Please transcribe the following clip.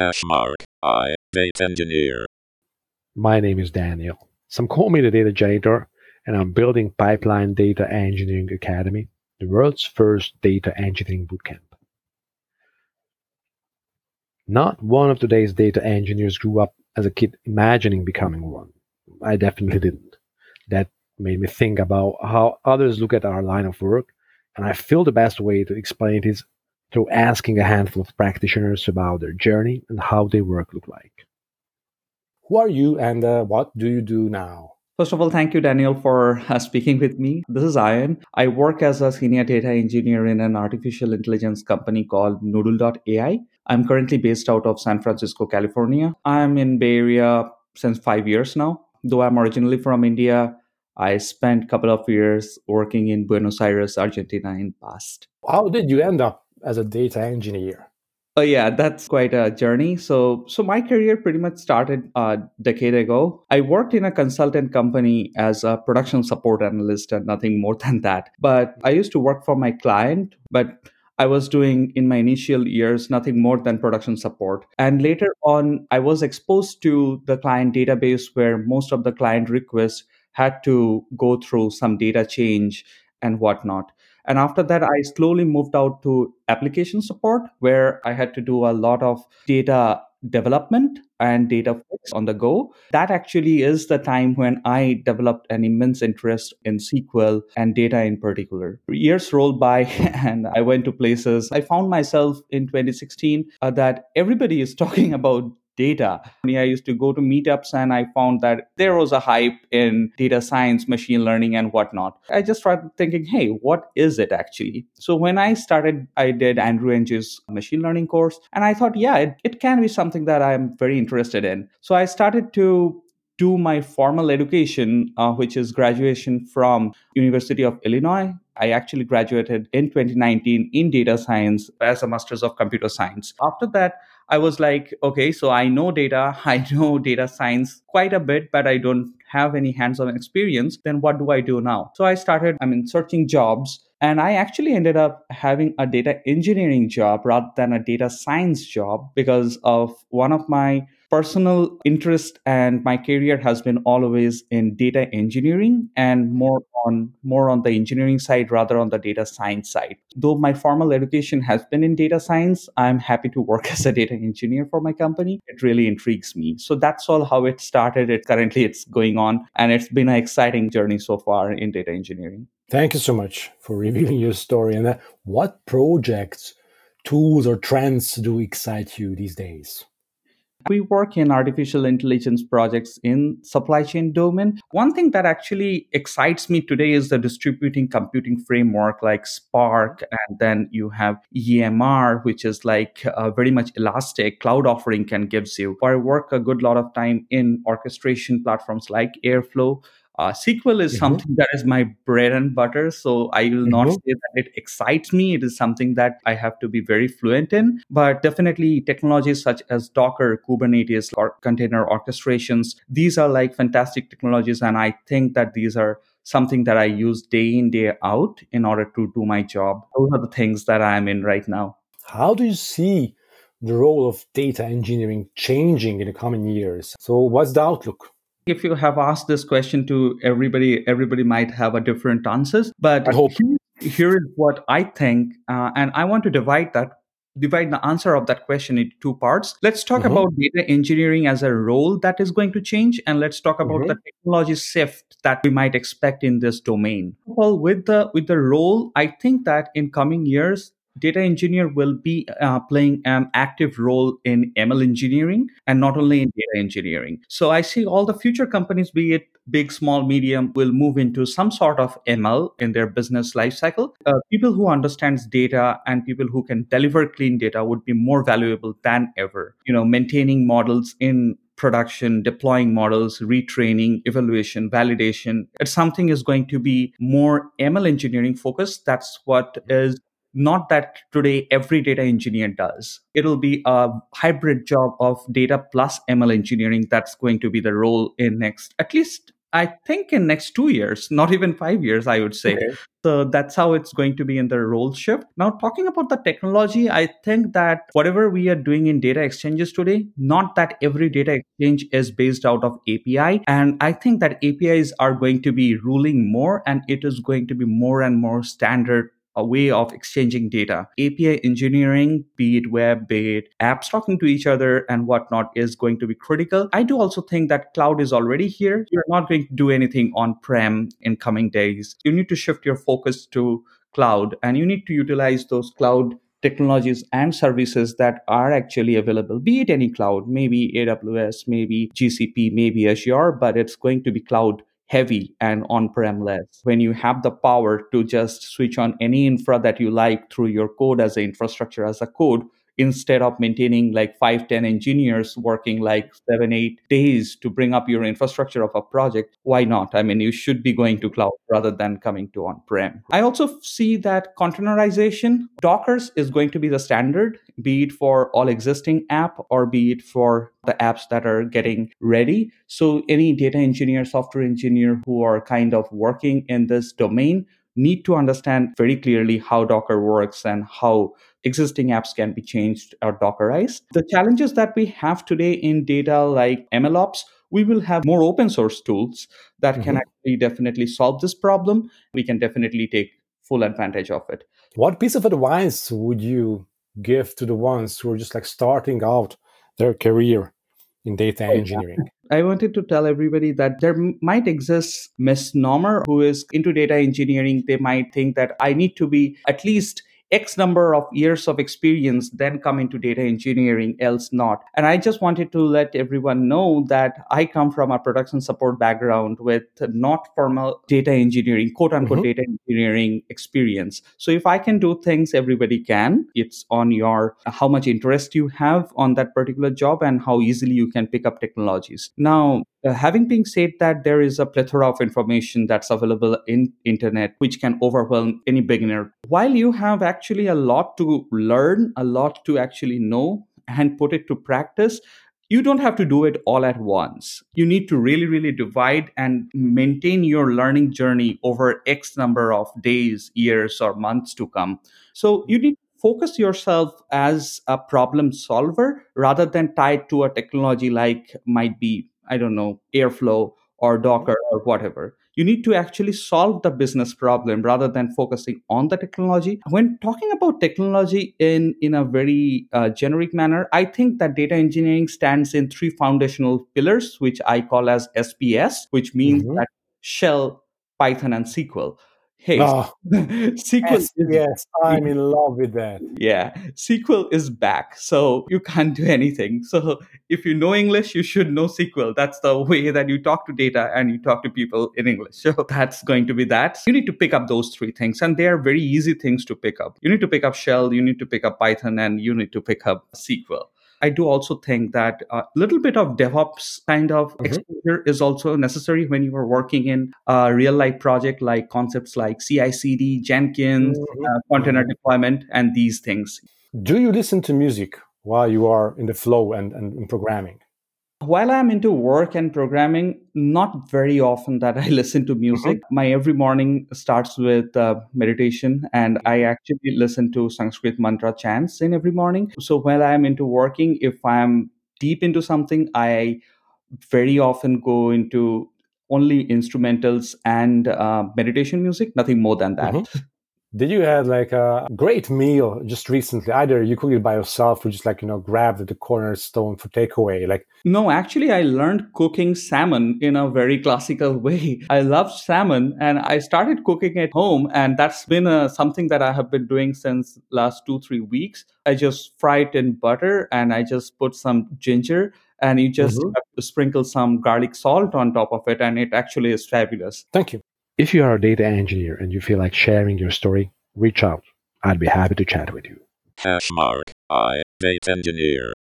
hash mark I, data engineer. My name is Daniel. Some call me the data janitor, and I'm building Pipeline Data Engineering Academy, the world's first data engineering bootcamp. Not one of today's data engineers grew up as a kid imagining becoming one. I definitely didn't. That made me think about how others look at our line of work, and I feel the best way to explain it is through asking a handful of practitioners about their journey and how their work look like. Who are you and uh, what do you do now? First of all, thank you, Daniel, for uh, speaking with me. This is Ayan. I work as a senior data engineer in an artificial intelligence company called Noodle.ai. I'm currently based out of San Francisco, California. I'm in Bay Area since five years now. Though I'm originally from India, I spent a couple of years working in Buenos Aires, Argentina in past. How did you end up as a data engineer? Oh yeah, that's quite a journey. So, so my career pretty much started a decade ago. I worked in a consultant company as a production support analyst and nothing more than that. But I used to work for my client, but I was doing in my initial years nothing more than production support. And later on, I was exposed to the client database where most of the client requests had to go through some data change and whatnot. And after that, I slowly moved out to application support, where I had to do a lot of data development and data fix on the go. That actually is the time when I developed an immense interest in SQL and data in particular. Years rolled by and I went to places. I found myself in 2016 uh, that everybody is talking about data. I used to go to meetups and I found that there was a hype in data science, machine learning, and whatnot. I just started thinking, hey, what is it actually? So when I started, I did Andrew Ng's machine learning course, and I thought, yeah, it, it can be something that I'm very interested in. So I started to do my formal education, uh, which is graduation from University of Illinois. I actually graduated in 2019 in data science as a master's of computer science. After that, I was like, okay, so I know data, I know data science quite a bit, but I don't have any hands on experience. Then what do I do now? So I started, I mean, searching jobs. And I actually ended up having a data engineering job rather than a data science job because of one of my personal interest and my career has been always in data engineering and more on more on the engineering side rather on the data science side. Though my formal education has been in data science i'm happy to work as a data engineer for my company. It really intrigues me. So that's all how it started. It currently it's going on and it's been an exciting journey so far in data engineering. Thank you so much for revealing your story. And uh, what projects tools or trends do excite you these days we work in artificial intelligence projects in supply chain domain. One thing that actually excites me today is the distributing computing framework like Spark, and then you have EMR, which is like uh, very much elastic cloud offering can gives you. I work a good lot of time in orchestration platforms like Airflow. Uh, SQL is mm-hmm. something that is my bread and butter. So I will not mm-hmm. say that it excites me. It is something that I have to be very fluent in. But definitely technologies such as Docker, Kubernetes, or container orchestrations, these are like fantastic technologies. And I think that these are something that I use day in, day out in order to do my job. Those are the things that I'm in right now. How do you see the role of data engineering changing in the coming years? So, what's the outlook? If you have asked this question to everybody, everybody might have a different answers. But I hope. here is what I think, uh, and I want to divide that divide the answer of that question into two parts. Let's talk mm-hmm. about data engineering as a role that is going to change, and let's talk about mm-hmm. the technology shift that we might expect in this domain. Well, with the with the role, I think that in coming years, data engineer will be uh, playing an active role in ML engineering and not only in data engineering. So I see all the future companies, be it big, small, medium, will move into some sort of ML in their business lifecycle. Uh, people who understands data and people who can deliver clean data would be more valuable than ever. You know, maintaining models in production, deploying models, retraining, evaluation, validation. It's something is going to be more ML engineering focused. That's what is not that today every data engineer does. It'll be a hybrid job of data plus ML engineering that's going to be the role in next at least I think in next two years, not even five years, I would say. Okay. So that's how it's going to be in the role shift. Now, talking about the technology, I think that whatever we are doing in data exchanges today, not that every data exchange is based out of API. And I think that APIs are going to be ruling more and it is going to be more and more standard a way of exchanging data. API engineering, be it web, be it apps talking to each other and whatnot, is going to be critical. I do also think that cloud is already here. You're not going to do anything on prem in coming days. You need to shift your focus to cloud and you need to utilize those cloud technologies and services that are actually available, be it any cloud, maybe AWS, maybe GCP, maybe Azure, but it's going to be cloud heavy and on-prem less. When you have the power to just switch on any infra that you like through your code as an infrastructure as a code, instead of maintaining like five, 10 engineers working like seven, eight days to bring up your infrastructure of a project, why not? I mean, you should be going to cloud rather than coming to on prem. I also see that containerization, Dockers is going to be the standard, be it for all existing app or be it for the apps that are getting ready. So any data engineer, software engineer who are kind of working in this domain need to understand very clearly how Docker works and how existing apps can be changed or Dockerized. The challenges that we have today in data like MLOps, we will have more open source tools that mm-hmm. can actually definitely solve this problem. We can definitely take full advantage of it. What piece of advice would you give to the ones who are just like starting out their career in data oh, engineering? I wanted to tell everybody that there might exist misnomer who is into data engineering. They might think that I need to be at least X number of years of experience, then come into data engineering, else not. And I just wanted to let everyone know that I come from a production support background with not formal data engineering, quote unquote, mm-hmm. data engineering experience. So if I can do things, everybody can. It's on your how much interest you have on that particular job and how easily you can pick up technologies. Now, uh, having been said that there is a plethora of information that's available in internet which can overwhelm any beginner while you have actually a lot to learn a lot to actually know and put it to practice you don't have to do it all at once. You need to really, really divide and maintain your learning journey over X number of days, years, or months to come. So you need to focus yourself as a problem solver rather than tied to a technology like might be I don't know, Airflow or Docker or whatever. You need to actually solve the business problem rather than focusing on the technology. When talking about technology in, in a very uh, generic manner, I think that data engineering stands in three foundational pillars, which I call as SPS, which means mm-hmm. that Shell, Python, and SQL. Hey, oh, SQL yes, is, yes, I'm in love with that. Yeah, SQL is back, so you can't do anything. So if you know English, you should know SQL. That's the way that you talk to data and you talk to people in English. So that's going to be that. You need to pick up those three things, and they are very easy things to pick up. You need to pick up Shell, you need to pick up Python, and you need to pick up SQL. I do also think that a little bit of DevOps kind of mm-hmm. exposure is also necessary when you are working in a real life project like concepts like CI CD, Jenkins, mm-hmm. uh, container deployment, and these things. Do you listen to music while you are in the flow and, and programming? While I'm into work and programming, not very often that I listen to music. Mm-hmm. My every morning starts with uh, meditation, and I actually listen to Sanskrit mantra chants in every morning. So while I'm into working, if I'm deep into something, I very often go into only instrumentals and uh, meditation music, nothing more than that. Mm-hmm. Did you have like a great meal just recently? Either you cooked it by yourself or just like, you know, grabbed the cornerstone for takeaway? Like No, actually I learned cooking salmon in a very classical way. I love salmon and I started cooking at home and that's been uh, something that I have been doing since last 2 3 weeks. I just fry it in butter and I just put some ginger and you just mm-hmm. sprinkle some garlic salt on top of it and it actually is fabulous. Thank you. If you are a data engineer and you feel like sharing your story, reach out. I'd be happy to chat with you. Hashmark, I, data engineer.